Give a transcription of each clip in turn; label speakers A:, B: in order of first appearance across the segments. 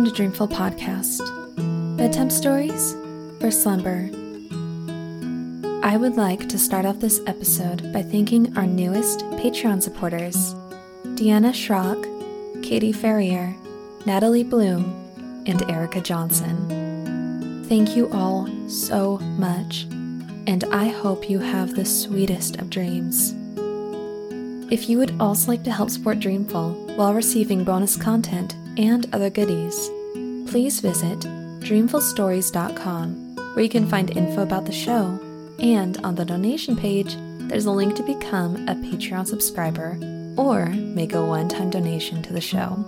A: Welcome to Dreamful Podcast. Bedtime stories for slumber. I would like to start off this episode by thanking our newest Patreon supporters Deanna Schrock, Katie Ferrier, Natalie Bloom, and Erica Johnson. Thank you all so much, and I hope you have the sweetest of dreams. If you would also like to help support Dreamful while receiving bonus content and other goodies, please visit dreamfulstories.com where you can find info about the show, and on the donation page, there's a link to become a Patreon subscriber or make a one time donation to the show.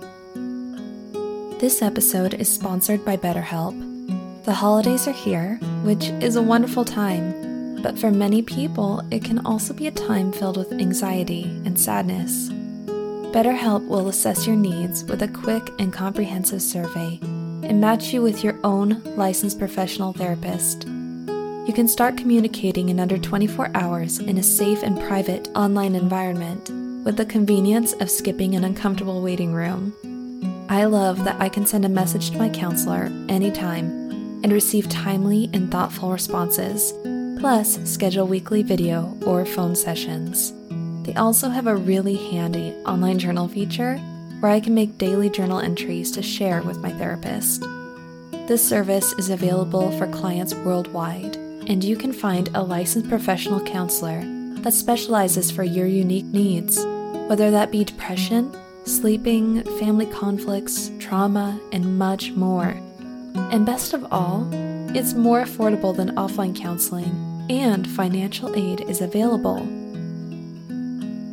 A: This episode is sponsored by BetterHelp. The holidays are here, which is a wonderful time but for many people, it can also be a time filled with anxiety and sadness. BetterHelp will assess your needs with a quick and comprehensive survey and match you with your own licensed professional therapist. You can start communicating in under 24 hours in a safe and private online environment with the convenience of skipping an uncomfortable waiting room. I love that I can send a message to my counselor anytime and receive timely and thoughtful responses plus schedule weekly video or phone sessions. They also have a really handy online journal feature where I can make daily journal entries to share with my therapist. This service is available for clients worldwide, and you can find a licensed professional counselor that specializes for your unique needs, whether that be depression, sleeping, family conflicts, trauma, and much more. And best of all, it's more affordable than offline counseling and financial aid is available.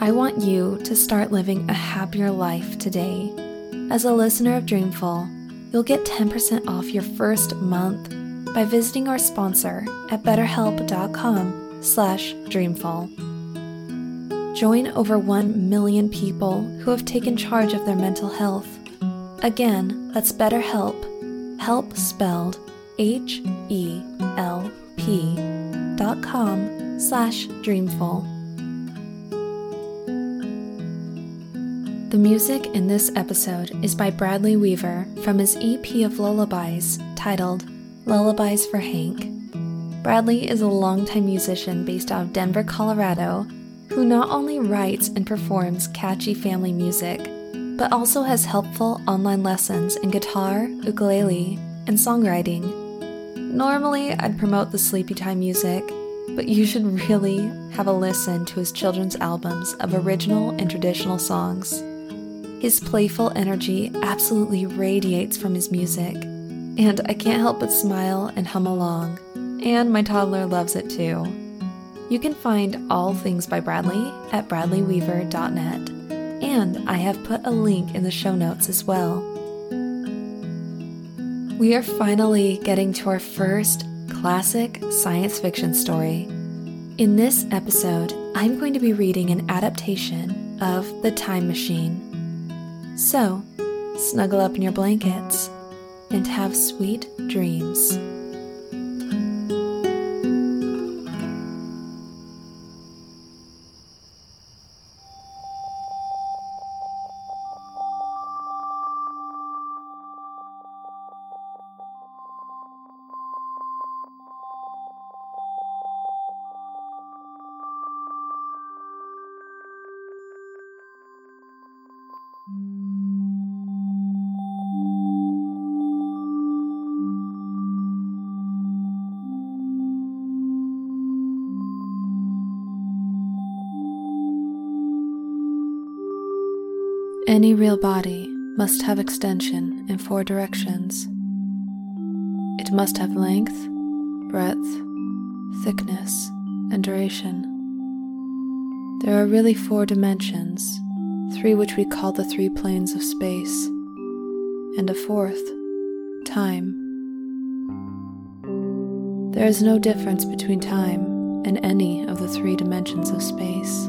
A: I want you to start living a happier life today. As a listener of Dreamful, you'll get 10% off your first month by visiting our sponsor at betterhelp.com slash dreamful. Join over 1 million people who have taken charge of their mental health. Again, that's BetterHelp, help spelled H-E-L-P com slash dreamful. The music in this episode is by Bradley Weaver from his EP of lullabies titled Lullabies for Hank. Bradley is a longtime musician based out of Denver, Colorado, who not only writes and performs catchy family music, but also has helpful online lessons in guitar, ukulele, and songwriting Normally, I'd promote the sleepy time music, but you should really have a listen to his children's albums of original and traditional songs. His playful energy absolutely radiates from his music, and I can't help but smile and hum along, and my toddler loves it too. You can find all things by Bradley at bradleyweaver.net, and I have put a link in the show notes as well. We are finally getting to our first classic science fiction story. In this episode, I'm going to be reading an adaptation of The Time Machine. So, snuggle up in your blankets and have sweet dreams. Any real body must have extension in four directions. It must have length, breadth, thickness, and duration. There are really four dimensions, three which we call the three planes of space, and a fourth, time. There is no difference between time and any of the three dimensions of space,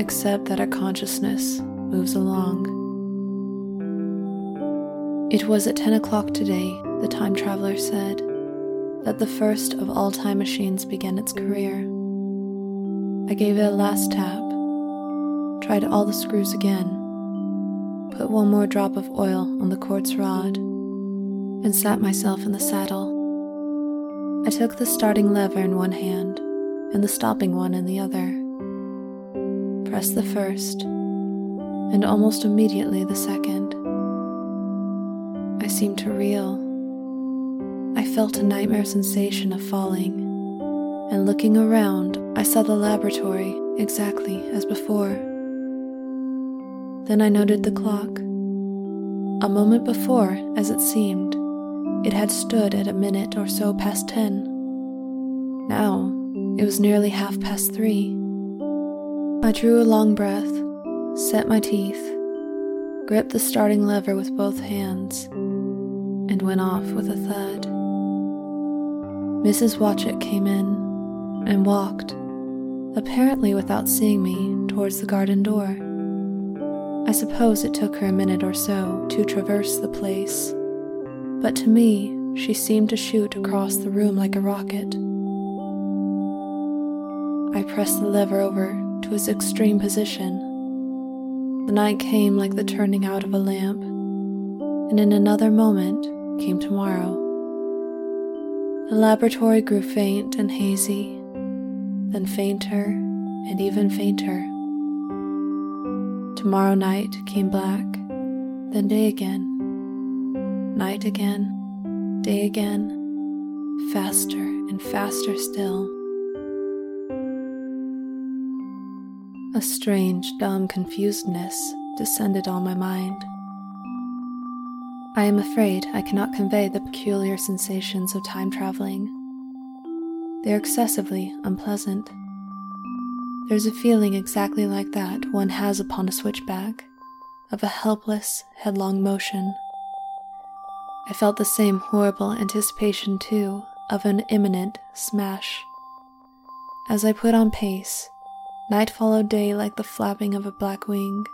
A: except that our consciousness moves along. It was at 10 o'clock today, the time traveler said, that the first of all time machines began its career. I gave it a last tap, tried all the screws again, put one more drop of oil on the quartz rod, and sat myself in the saddle. I took the starting lever in one hand and the stopping one in the other. Pressed the first, and almost immediately the second. I seemed to reel. I felt a nightmare sensation of falling, and looking around, I saw the laboratory exactly as before. Then I noted the clock. A moment before, as it seemed, it had stood at a minute or so past ten. Now it was nearly half past three. I drew a long breath, set my teeth, gripped the starting lever with both hands, and went off with a thud. Mrs. Watchett came in and walked, apparently without seeing me, towards the garden door. I suppose it took her a minute or so to traverse the place, but to me, she seemed to shoot across the room like a rocket. I pressed the lever over to its extreme position. The night came like the turning out of a lamp, and in another moment came tomorrow. The laboratory grew faint and hazy, then fainter and even fainter. Tomorrow night came black, then day again, night again, day again, faster and faster still. A strange, dumb confusedness descended on my mind. I am afraid I cannot convey the peculiar sensations of time traveling. They are excessively unpleasant. There's a feeling exactly like that one has upon a switchback, of a helpless, headlong motion. I felt the same horrible anticipation, too, of an imminent smash. As I put on pace, Night followed day like the flapping of a black wing.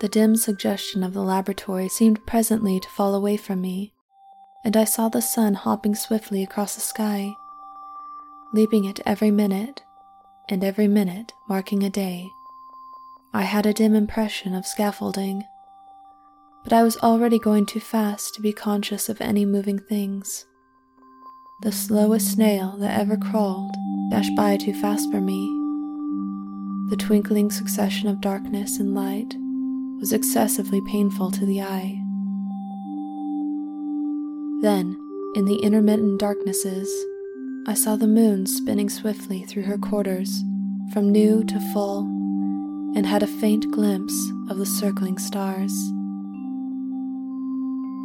A: The dim suggestion of the laboratory seemed presently to fall away from me, and I saw the sun hopping swiftly across the sky, leaping it every minute, and every minute marking a day. I had a dim impression of scaffolding, but I was already going too fast to be conscious of any moving things. The slowest snail that ever crawled dashed by too fast for me the twinkling succession of darkness and light was excessively painful to the eye. Then, in the intermittent darknesses, I saw the moon spinning swiftly through her quarters from new to full and had a faint glimpse of the circling stars.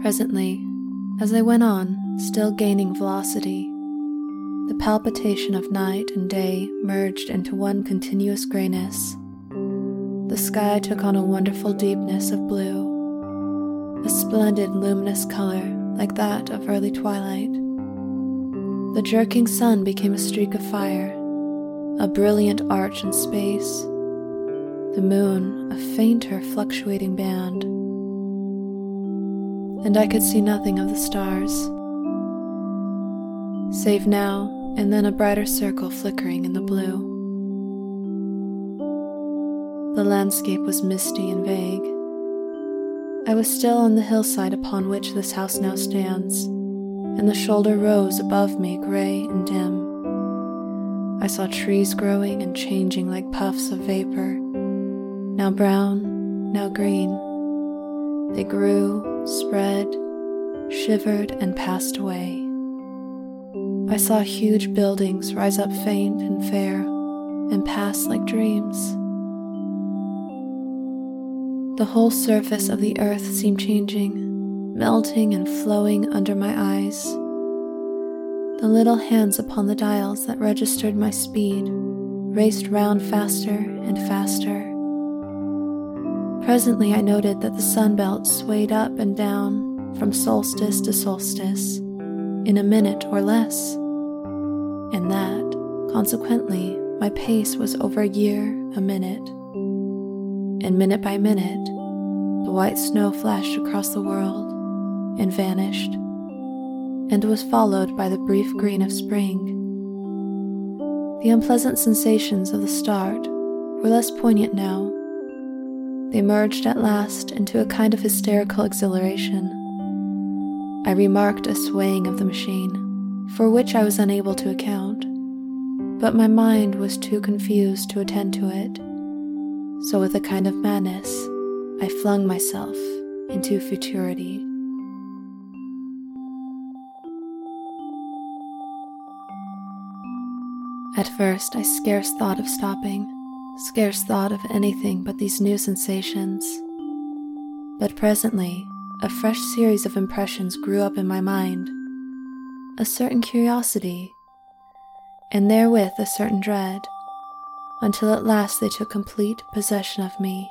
A: Presently, as I went on, still gaining velocity, the palpitation of night and day merged into one continuous grayness. The sky took on a wonderful deepness of blue, a splendid luminous color like that of early twilight. The jerking sun became a streak of fire, a brilliant arch in space, the moon a fainter fluctuating band. And I could see nothing of the stars save now and then a brighter circle flickering in the blue. The landscape was misty and vague. I was still on the hillside upon which this house now stands, and the shoulder rose above me gray and dim. I saw trees growing and changing like puffs of vapor, now brown, now green. They grew, spread, shivered, and passed away. I saw huge buildings rise up faint and fair and pass like dreams. The whole surface of the earth seemed changing, melting and flowing under my eyes. The little hands upon the dials that registered my speed raced round faster and faster. Presently, I noted that the sun belt swayed up and down from solstice to solstice in a minute or less, and that, consequently, my pace was over a year a minute. And minute by minute, the white snow flashed across the world and vanished, and was followed by the brief green of spring. The unpleasant sensations of the start were less poignant now. they merged at last into a kind of hysterical exhilaration. I remarked a swaying of the machine, for which I was unable to account, but my mind was too confused to attend to it. So, with a kind of madness, I flung myself into futurity. At first, I scarce thought of stopping, scarce thought of anything but these new sensations. But presently, a fresh series of impressions grew up in my mind a certain curiosity, and therewith a certain dread, until at last they took complete possession of me.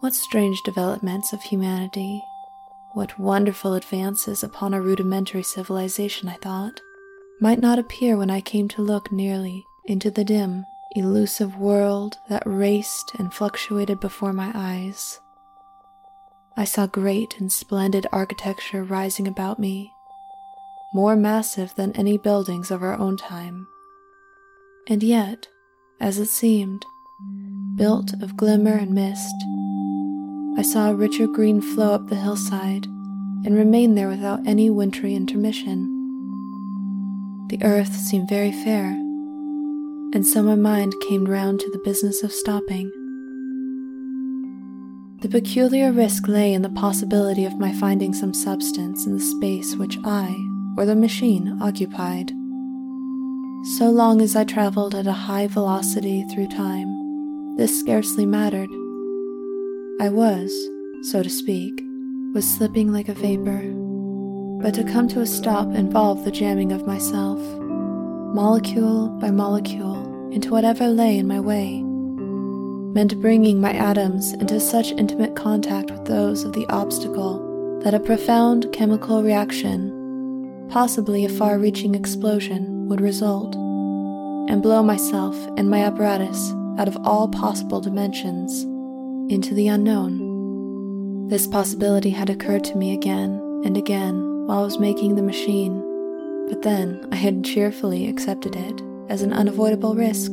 A: What strange developments of humanity, what wonderful advances upon a rudimentary civilization, I thought might not appear when I came to look nearly into the dim, elusive world that raced and fluctuated before my eyes. I saw great and splendid architecture rising about me, more massive than any buildings of our own time, and yet, as it seemed, built of glimmer and mist. I saw a richer green flow up the hillside and remain there without any wintry intermission. The earth seemed very fair, and so my mind came round to the business of stopping. The peculiar risk lay in the possibility of my finding some substance in the space which I, or the machine, occupied. So long as I traveled at a high velocity through time, this scarcely mattered. I was, so to speak, was slipping like a vapor but to come to a stop involved the jamming of myself, molecule by molecule, into whatever lay in my way, meant bringing my atoms into such intimate contact with those of the obstacle that a profound chemical reaction, possibly a far reaching explosion, would result, and blow myself and my apparatus out of all possible dimensions into the unknown. This possibility had occurred to me again and again while I was making the machine, but then I had cheerfully accepted it as an unavoidable risk.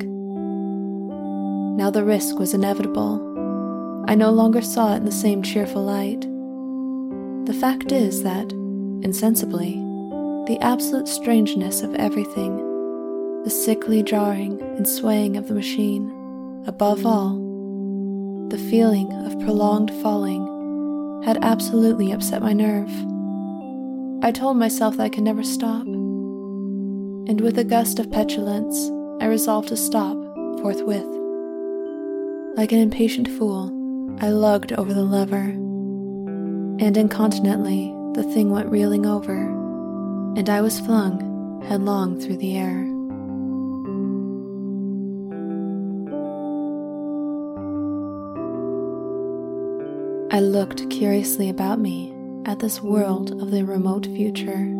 A: Now the risk was inevitable. I no longer saw it in the same cheerful light. The fact is that, insensibly, the absolute strangeness of everything, the sickly jarring and swaying of the machine, above all, the feeling of prolonged falling, had absolutely upset my nerve. I told myself that I could never stop. And with a gust of petulance, I resolved to stop forthwith. Like an impatient fool, I lugged over the lever, and incontinently the thing went reeling over, and I was flung headlong through the air. I looked curiously about me at this world of the remote future.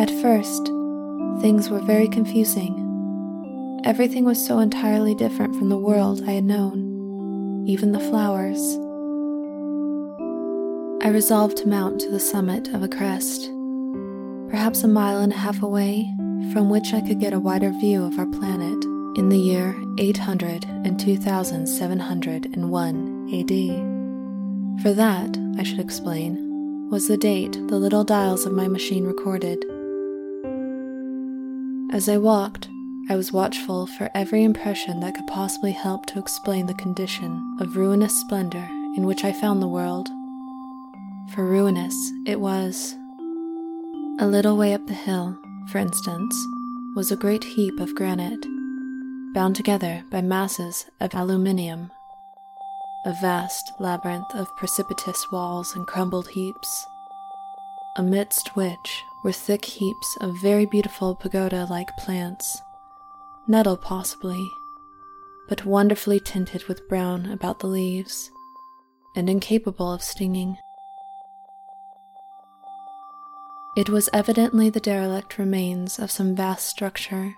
A: At first, things were very confusing. Everything was so entirely different from the world I had known, even the flowers. I resolved to mount to the summit of a crest, perhaps a mile and a half away, from which I could get a wider view of our planet in the year 800 and 2701 AD. For that, I should explain, was the date the little dials of my machine recorded. As I walked, I was watchful for every impression that could possibly help to explain the condition of ruinous splendor in which I found the world. For ruinous it was. A little way up the hill, for instance, was a great heap of granite, bound together by masses of aluminium a vast labyrinth of precipitous walls and crumbled heaps, amidst which were thick heaps of very beautiful pagoda like plants, nettle possibly, but wonderfully tinted with brown about the leaves, and incapable of stinging. It was evidently the derelict remains of some vast structure.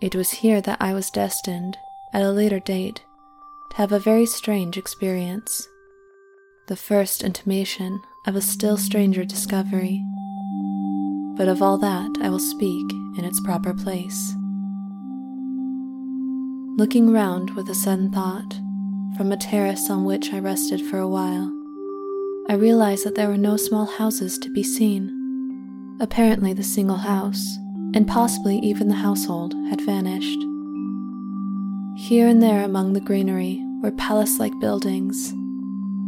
A: It was here that I was destined, at a later date, to have a very strange experience. The first intimation of a still stranger discovery. But of all that I will speak in its proper place. Looking round with a sudden thought, from a terrace on which I rested for a while, I realized that there were no small houses to be seen. Apparently, the single house, and possibly even the household, had vanished. Here and there among the greenery were palace like buildings,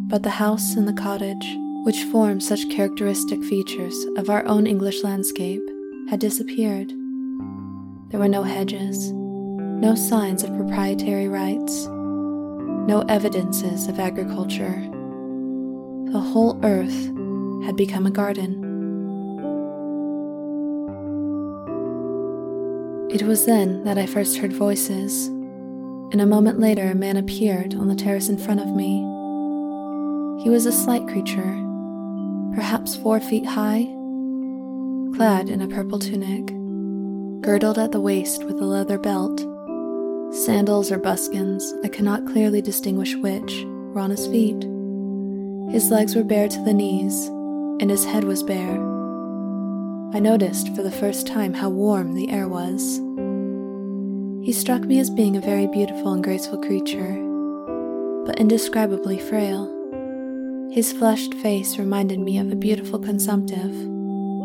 A: but the house and the cottage, which form such characteristic features of our own English landscape, had disappeared. There were no hedges, no signs of proprietary rights, no evidences of agriculture. The whole earth had become a garden. It was then that I first heard voices, and a moment later a man appeared on the terrace in front of me. He was a slight creature, perhaps four feet high, clad in a purple tunic, girdled at the waist with a leather belt. Sandals or buskins, I cannot clearly distinguish which, were on his feet. His legs were bare to the knees, and his head was bare. I noticed for the first time how warm the air was. He struck me as being a very beautiful and graceful creature, but indescribably frail. His flushed face reminded me of a beautiful consumptive,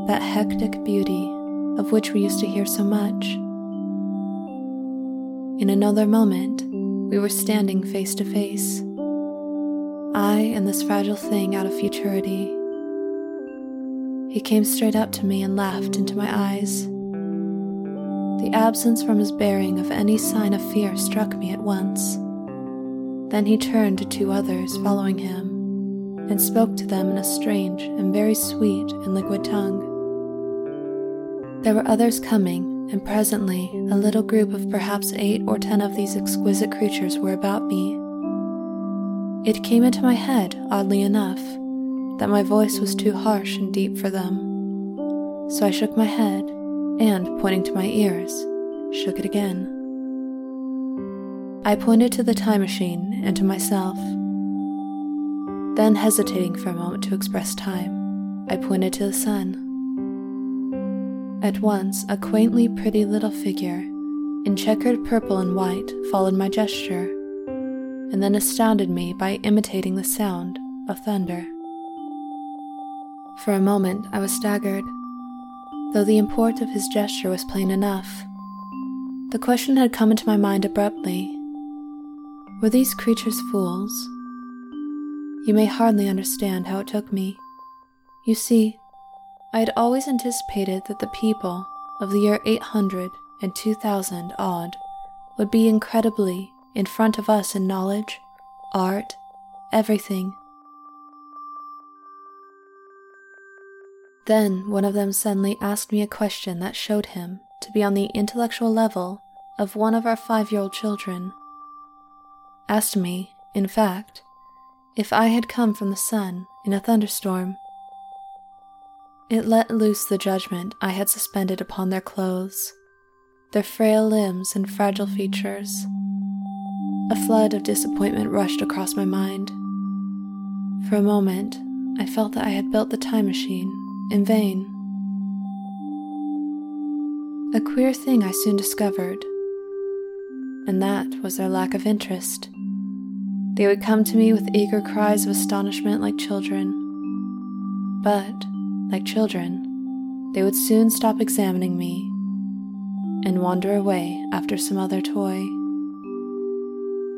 A: that hectic beauty of which we used to hear so much. In another moment, we were standing face to face. I and this fragile thing out of futurity. He came straight up to me and laughed into my eyes. The absence from his bearing of any sign of fear struck me at once. Then he turned to two others following him and spoke to them in a strange and very sweet and liquid tongue. There were others coming, and presently a little group of perhaps eight or ten of these exquisite creatures were about me. It came into my head, oddly enough, that my voice was too harsh and deep for them. So I shook my head and, pointing to my ears, shook it again. I pointed to the time machine and to myself. Then, hesitating for a moment to express time, I pointed to the sun. At once, a quaintly pretty little figure in checkered purple and white followed my gesture, and then astounded me by imitating the sound of thunder. For a moment, I was staggered, though the import of his gesture was plain enough. The question had come into my mind abruptly Were these creatures fools? You may hardly understand how it took me. You see, I had always anticipated that the people of the year 800 and 2000 odd would be incredibly in front of us in knowledge, art, everything. Then one of them suddenly asked me a question that showed him to be on the intellectual level of one of our five year old children. Asked me, in fact, if I had come from the sun in a thunderstorm. It let loose the judgment I had suspended upon their clothes, their frail limbs and fragile features. A flood of disappointment rushed across my mind. For a moment, I felt that I had built the time machine in vain. A queer thing I soon discovered, and that was their lack of interest. They would come to me with eager cries of astonishment like children, but like children, they would soon stop examining me and wander away after some other toy.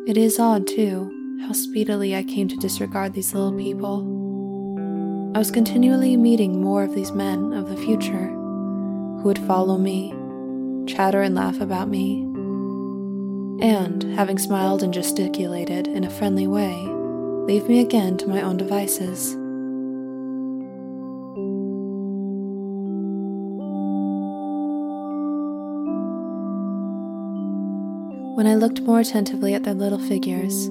A: It is odd, too, how speedily I came to disregard these little people. I was continually meeting more of these men of the future who would follow me, chatter and laugh about me, and, having smiled and gesticulated in a friendly way, leave me again to my own devices. When I looked more attentively at their little figures,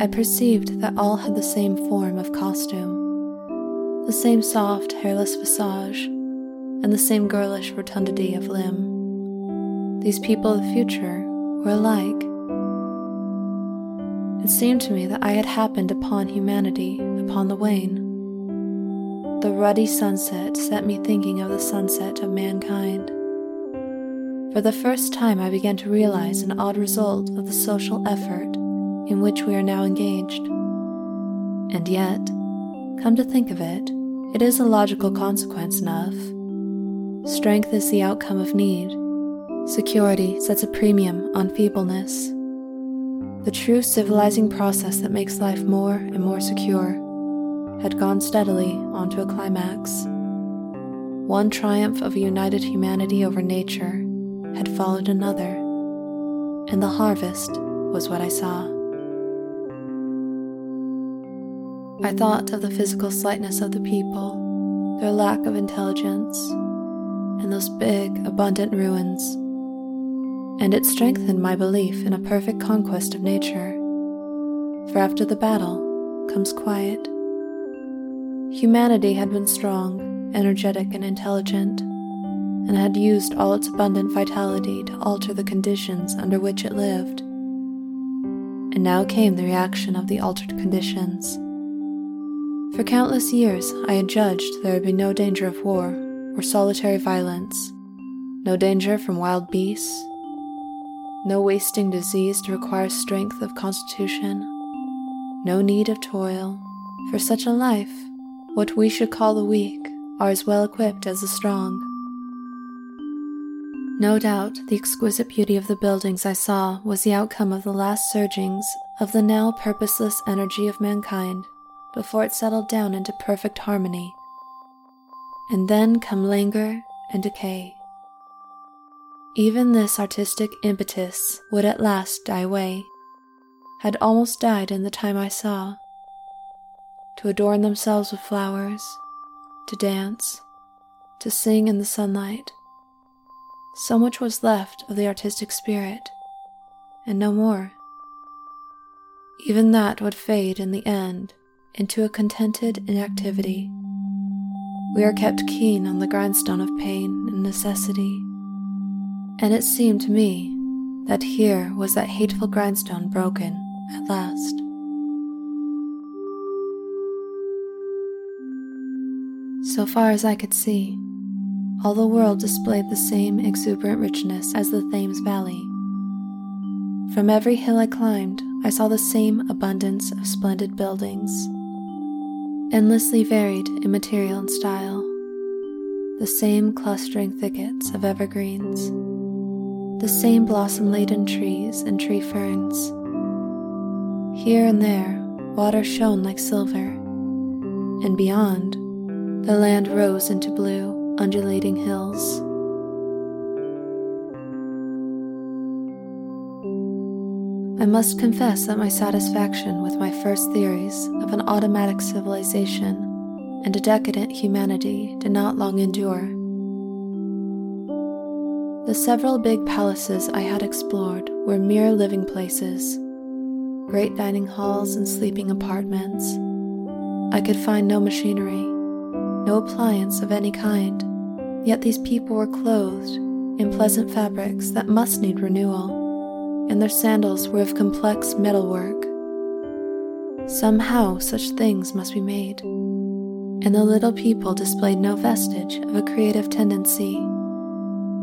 A: I perceived that all had the same form of costume, the same soft, hairless visage, and the same girlish rotundity of limb. These people of the future were alike. It seemed to me that I had happened upon humanity upon the wane. The ruddy sunset set me thinking of the sunset of mankind for the first time I began to realize an odd result of the social effort in which we are now engaged. And yet, come to think of it, it is a logical consequence enough. Strength is the outcome of need. Security sets a premium on feebleness. The true civilizing process that makes life more and more secure had gone steadily onto a climax. One triumph of a united humanity over nature had followed another, and the harvest was what I saw. I thought of the physical slightness of the people, their lack of intelligence, and those big, abundant ruins, and it strengthened my belief in a perfect conquest of nature. For after the battle comes quiet. Humanity had been strong, energetic, and intelligent, and had used all its abundant vitality to alter the conditions under which it lived. And now came the reaction of the altered conditions. For countless years, I had judged there would be no danger of war or solitary violence, no danger from wild beasts, no wasting disease to require strength of constitution, no need of toil. For such a life, what we should call the weak are as well equipped as the strong. No doubt the exquisite beauty of the buildings I saw was the outcome of the last surgings of the now purposeless energy of mankind before it settled down into perfect harmony. And then come languor and decay. Even this artistic impetus would at last die away, had almost died in the time I saw. To adorn themselves with flowers, to dance, to sing in the sunlight. So much was left of the artistic spirit, and no more. Even that would fade in the end into a contented inactivity. We are kept keen on the grindstone of pain and necessity, and it seemed to me that here was that hateful grindstone broken at last. So far as I could see, all the world displayed the same exuberant richness as the Thames Valley. From every hill I climbed, I saw the same abundance of splendid buildings endlessly varied in material and style, the same clustering thickets of evergreens, the same blossom laden trees and tree ferns. Here and there, water shone like silver, and beyond, the land rose into blue, undulating hills. I must confess that my satisfaction with my first theories of an automatic civilization and a decadent humanity did not long endure. The several big palaces I had explored were mere living places, great dining halls and sleeping apartments. I could find no machinery, no appliance of any kind, yet these people were clothed in pleasant fabrics that must need renewal and their sandals were of complex metalwork. Somehow such things must be made, and the little people displayed no vestige of a creative tendency.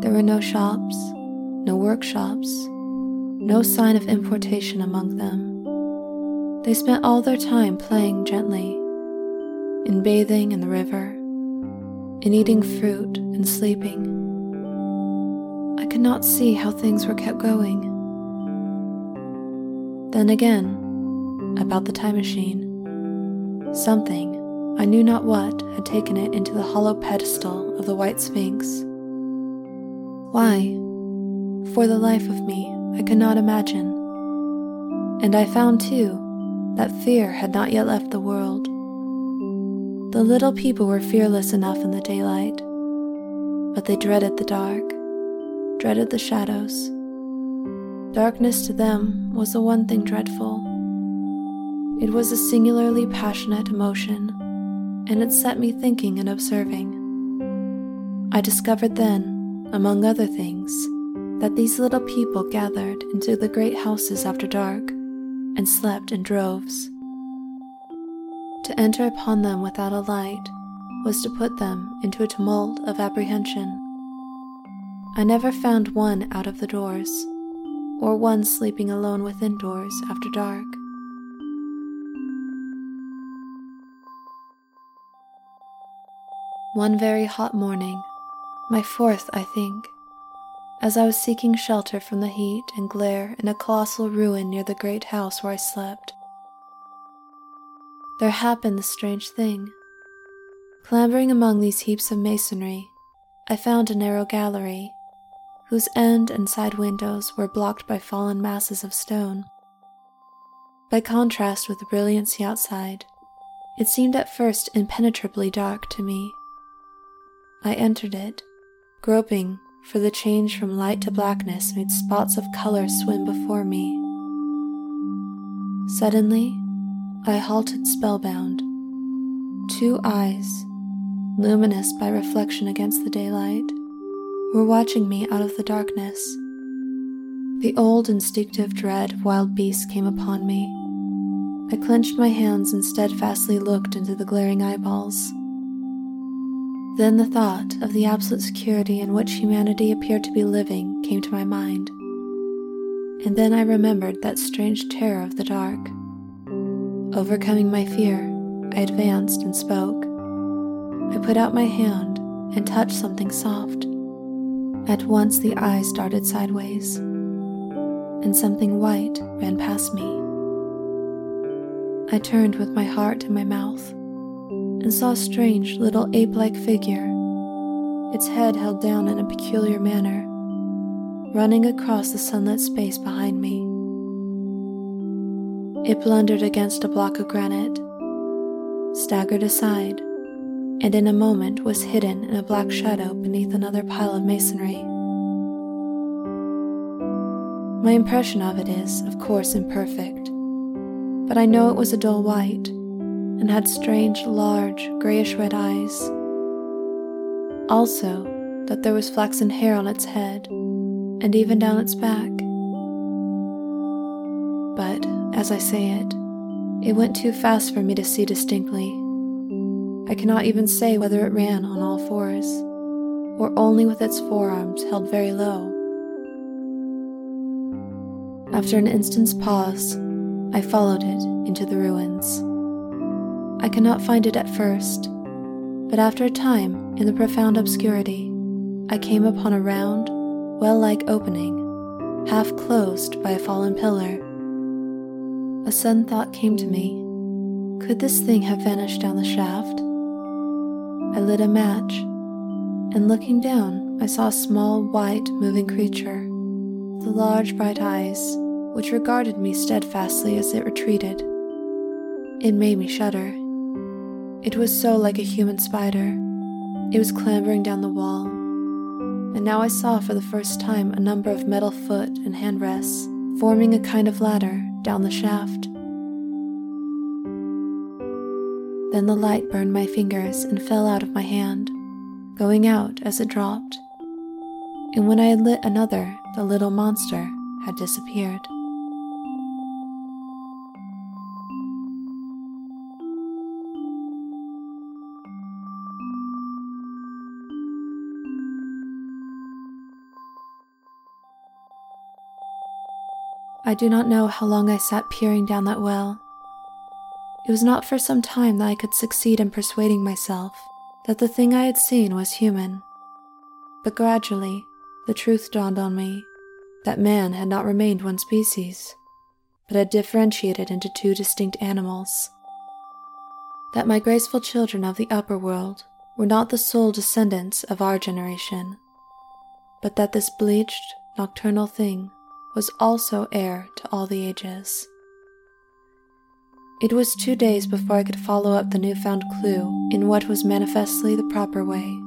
A: There were no shops, no workshops, no sign of importation among them. They spent all their time playing gently, in bathing in the river, in eating fruit and sleeping. I could not see how things were kept going. Then again, about the time machine. Something, I knew not what, had taken it into the hollow pedestal of the White Sphinx. Why? For the life of me, I could not imagine. And I found, too, that fear had not yet left the world. The little people were fearless enough in the daylight, but they dreaded the dark, dreaded the shadows Darkness to them was the one thing dreadful. It was a singularly passionate emotion, and it set me thinking and observing. I discovered then, among other things, that these little people gathered into the great houses after dark and slept in droves. To enter upon them without a light was to put them into a tumult of apprehension. I never found one out of the doors, or one sleeping alone within doors after dark. One very hot morning, my fourth, I think, as I was seeking shelter from the heat and glare in a colossal ruin near the great house where I slept, there happened the strange thing. Clambering among these heaps of masonry, I found a narrow gallery, whose end and side windows were blocked by fallen masses of stone. By contrast with the brilliancy outside, it seemed at first impenetrably dark to me. I entered it, groping for the change from light to blackness made spots of color swim before me. Suddenly, I halted spellbound. Two eyes, luminous by reflection against the daylight, were watching me out of the darkness. The old instinctive dread of wild beasts came upon me. I clenched my hands and steadfastly looked into the glaring eyeballs. Then the thought of the absolute security in which humanity appeared to be living came to my mind. And then I remembered that strange terror of the dark. Overcoming my fear, I advanced and spoke. I put out my hand and touched something soft. At once the eyes darted sideways, and something white ran past me. I turned with my heart in my mouth and saw a strange little ape like figure, its head held down in a peculiar manner, running across the sunlit space behind me. It blundered against a block of granite, staggered aside, and in a moment was hidden in a black shadow beneath another pile of masonry. My impression of it is, of course, imperfect, but I know it was a dull white and had strange, large, grayish red eyes. Also, that there was flaxen hair on its head and even down its back. But as I say it, it went too fast for me to see distinctly. I cannot even say whether it ran on all fours, or only with its forearms held very low. After an instant's pause, I followed it into the ruins. I cannot find it at first, but after a time, in the profound obscurity, I came upon a round, well like opening, half closed by a fallen pillar a sudden thought came to me. Could this thing have vanished down the shaft? I lit a match, and looking down, I saw a small, white, moving creature, with large, bright eyes, which regarded me steadfastly as it retreated. It made me shudder. It was so like a human spider. It was clambering down the wall, and now I saw for the first time a number of metal foot and hand rests forming a kind of ladder down the shaft. Then the light burned my fingers and fell out of my hand, going out as it dropped. And when I had lit another, the little monster had disappeared. I do not know how long I sat peering down that well. It was not for some time that I could succeed in persuading myself that the thing I had seen was human. But gradually, the truth dawned on me that man had not remained one species, but had differentiated into two distinct animals. That my graceful children of the upper world were not the sole descendants of our generation, but that this bleached, nocturnal thing was also heir to all the ages. It was two days before I could follow up the newfound clue in what was manifestly the proper way.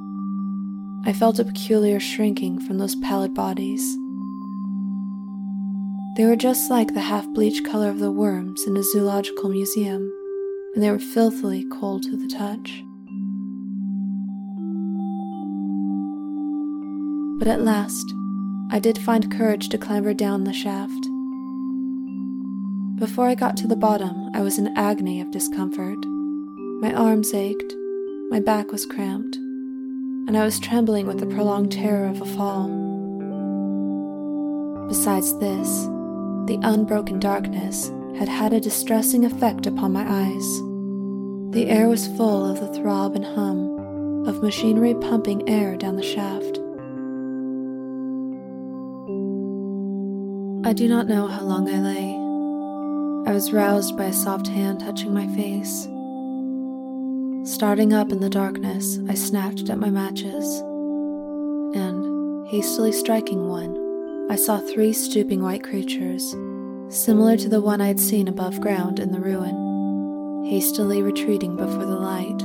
A: I felt a peculiar shrinking from those pallid bodies. They were just like the half bleached color of the worms in a zoological museum, and they were filthily cold to the touch. But at last, I did find courage to clamber down the shaft. Before I got to the bottom, I was in agony of discomfort. My arms ached, my back was cramped, and I was trembling with the prolonged terror of a fall. Besides this, the unbroken darkness had had a distressing effect upon my eyes. The air was full of the throb and hum of machinery pumping air down the shaft. I do not know how long I lay. I was roused by a soft hand touching my face. Starting up in the darkness, I snatched at my matches, and, hastily striking one, I saw three stooping white creatures, similar to the one I had seen above ground in the ruin, hastily retreating before the light.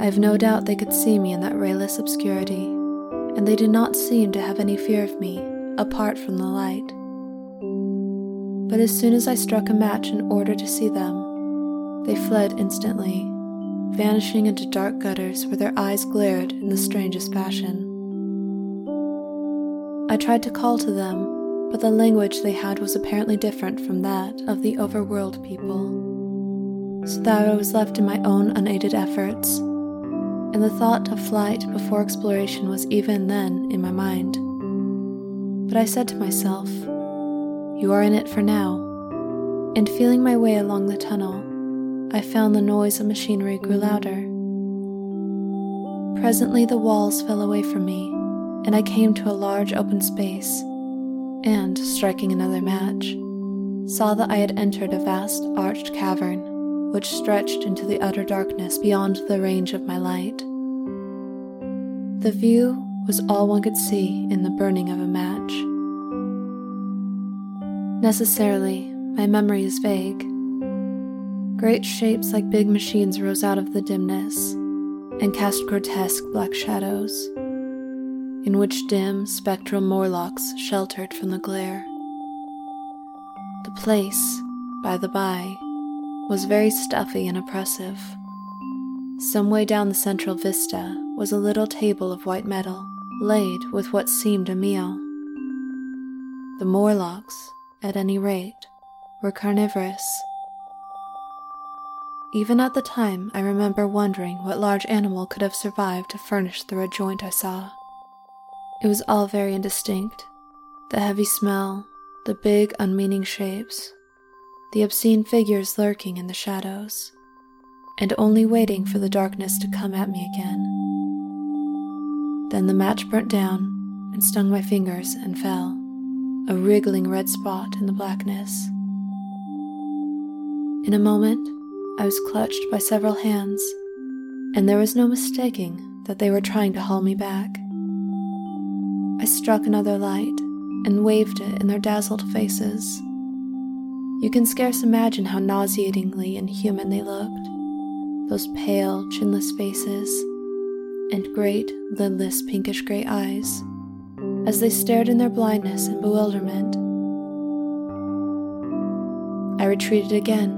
A: I have no doubt they could see me in that rayless obscurity, and they did not seem to have any fear of me apart from the light but as soon as I struck a match in order to see them, they fled instantly, vanishing into dark gutters where their eyes glared in the strangest fashion. I tried to call to them, but the language they had was apparently different from that of the overworld people, so that I was left in my own unaided efforts, and the thought of flight before exploration was even then in my mind. But I said to myself, you are in it for now. And feeling my way along the tunnel, I found the noise of machinery grew louder. Presently, the walls fell away from me, and I came to a large open space, and, striking another match, saw that I had entered a vast arched cavern which stretched into the utter darkness beyond the range of my light. The view was all one could see in the burning of a match. Necessarily, my memory is vague. Great shapes like big machines rose out of the dimness and cast grotesque black shadows, in which dim, spectral Morlocks sheltered from the glare. The place, by the by, was very stuffy and oppressive. Some way down the central vista was a little table of white metal, laid with what seemed a meal. The Morlocks, at any rate, were carnivorous. Even at the time, I remember wondering what large animal could have survived to furnish the red joint I saw. It was all very indistinct the heavy smell, the big, unmeaning shapes, the obscene figures lurking in the shadows, and only waiting for the darkness to come at me again. Then the match burnt down and stung my fingers and fell a wriggling red spot in the blackness. In a moment, I was clutched by several hands, and there was no mistaking that they were trying to haul me back. I struck another light and waved it in their dazzled faces. You can scarce imagine how nauseatingly inhuman they looked, those pale, chinless faces, and great, lidless, pinkish gray eyes as they stared in their blindness and bewilderment. I retreated again,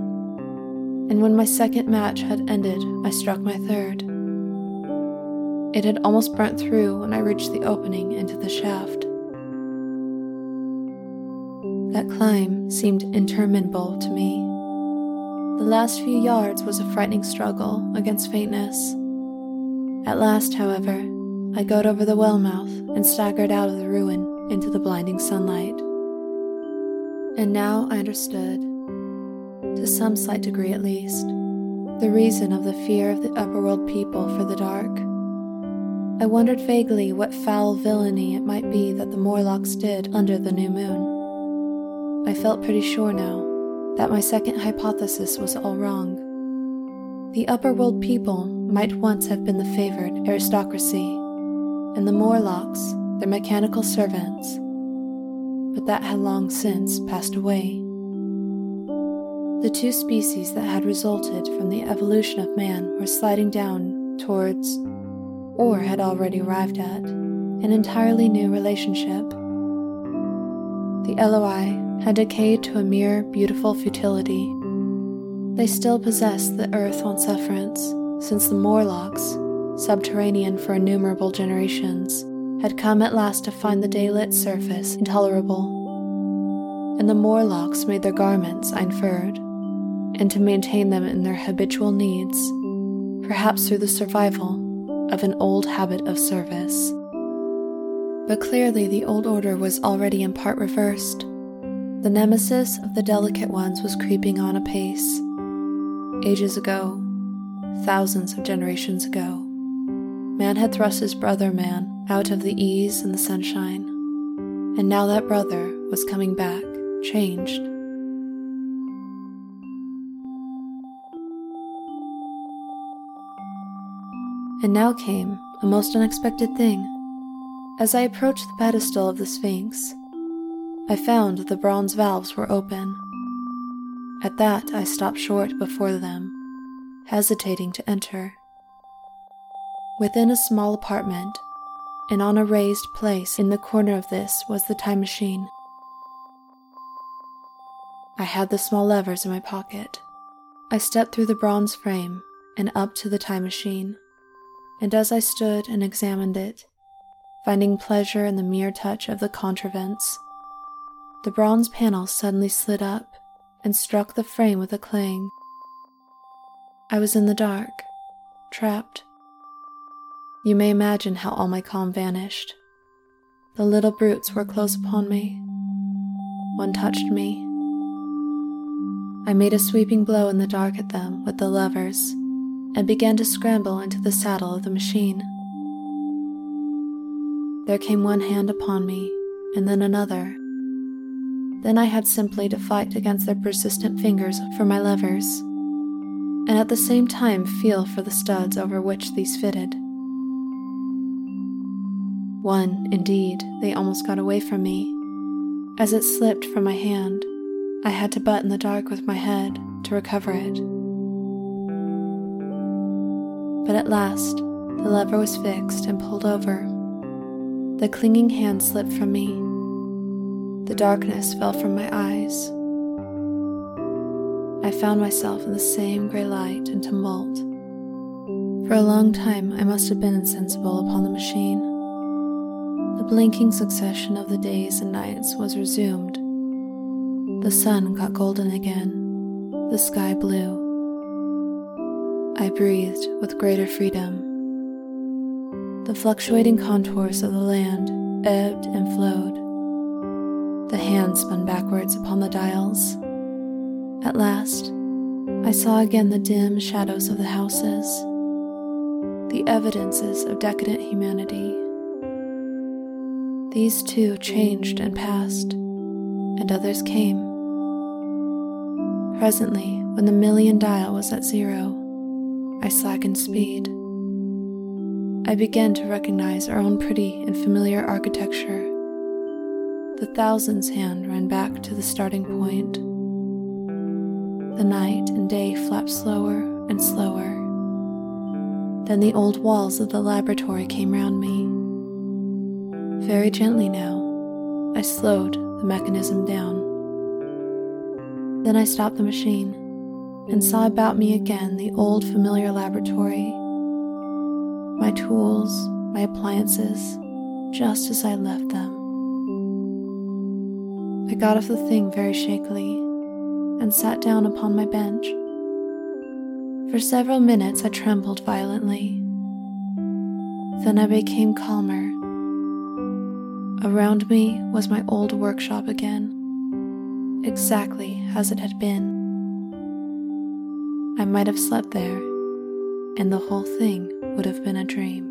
A: and when my second match had ended, I struck my third. It had almost burnt through when I reached the opening into the shaft. That climb seemed interminable to me. The last few yards was a frightening struggle against faintness. At last, however, I got over the well mouth and staggered out of the ruin into the blinding sunlight. And now I understood, to some slight degree at least, the reason of the fear of the upperworld people for the dark. I wondered vaguely what foul villainy it might be that the Morlocks did under the new moon. I felt pretty sure now that my second hypothesis was all wrong. The upper world people might once have been the favored aristocracy and the Morlocks, their mechanical servants, but that had long since passed away. The two species that had resulted from the evolution of man were sliding down towards, or had already arrived at, an entirely new relationship. The Eloi had decayed to a mere beautiful futility. They still possessed the earth on sufferance, since the Morlocks, subterranean for innumerable generations, had come at last to find the daylit surface intolerable. And the Morlocks made their garments, I inferred, and to maintain them in their habitual needs, perhaps through the survival of an old habit of service. But clearly, the old order was already in part reversed. The nemesis of the delicate ones was creeping on apace. Ages ago, thousands of generations ago, man had thrust his brother man out of the ease and the sunshine, and now that brother was coming back, changed. And now came a most unexpected thing. As I approached the pedestal of the Sphinx, I found the bronze valves were open. At that, I stopped short before them, hesitating to enter. Within a small apartment, and on a raised place in the corner of this was the time machine. I had the small levers in my pocket. I stepped through the bronze frame and up to the time machine and as I stood and examined it, finding pleasure in the mere touch of the contrivance, the bronze panel suddenly slid up and struck the frame with a clang. I was in the dark, trapped. You may imagine how all my calm vanished. The little brutes were close upon me. One touched me. I made a sweeping blow in the dark at them with the levers and began to scramble into the saddle of the machine. There came one hand upon me, and then another. Then I had simply to fight against their persistent fingers for my levers, and at the same time feel for the studs over which these fitted. One, indeed, they almost got away from me. As it slipped from my hand, I had to butt in the dark with my head to recover it but at last the lever was fixed and pulled over. The clinging hand slipped from me. The darkness fell from my eyes. I found myself in the same gray light and tumult. For a long time, I must have been insensible upon the machine. The blinking succession of the days and nights was resumed. The sun got golden again, the sky blue I breathed with greater freedom. The fluctuating contours of the land ebbed and flowed. The hand spun backwards upon the dials. At last, I saw again the dim shadows of the houses, the evidences of decadent humanity. These too changed and passed, and others came. Presently, when the million dial was at zero, I slackened speed. I began to recognize our own pretty and familiar architecture. The thousands hand ran back to the starting point. The night and day flapped slower and slower. Then the old walls of the laboratory came round me. Very gently now, I slowed the mechanism down. Then I stopped the machine and saw about me again the old familiar laboratory. My tools, my appliances, just as I left them. I got off the thing very shakily and sat down upon my bench. For several minutes I trembled violently. Then I became calmer. Around me was my old workshop again, exactly as it had been. I might have slept there, and the whole thing would have been a dream.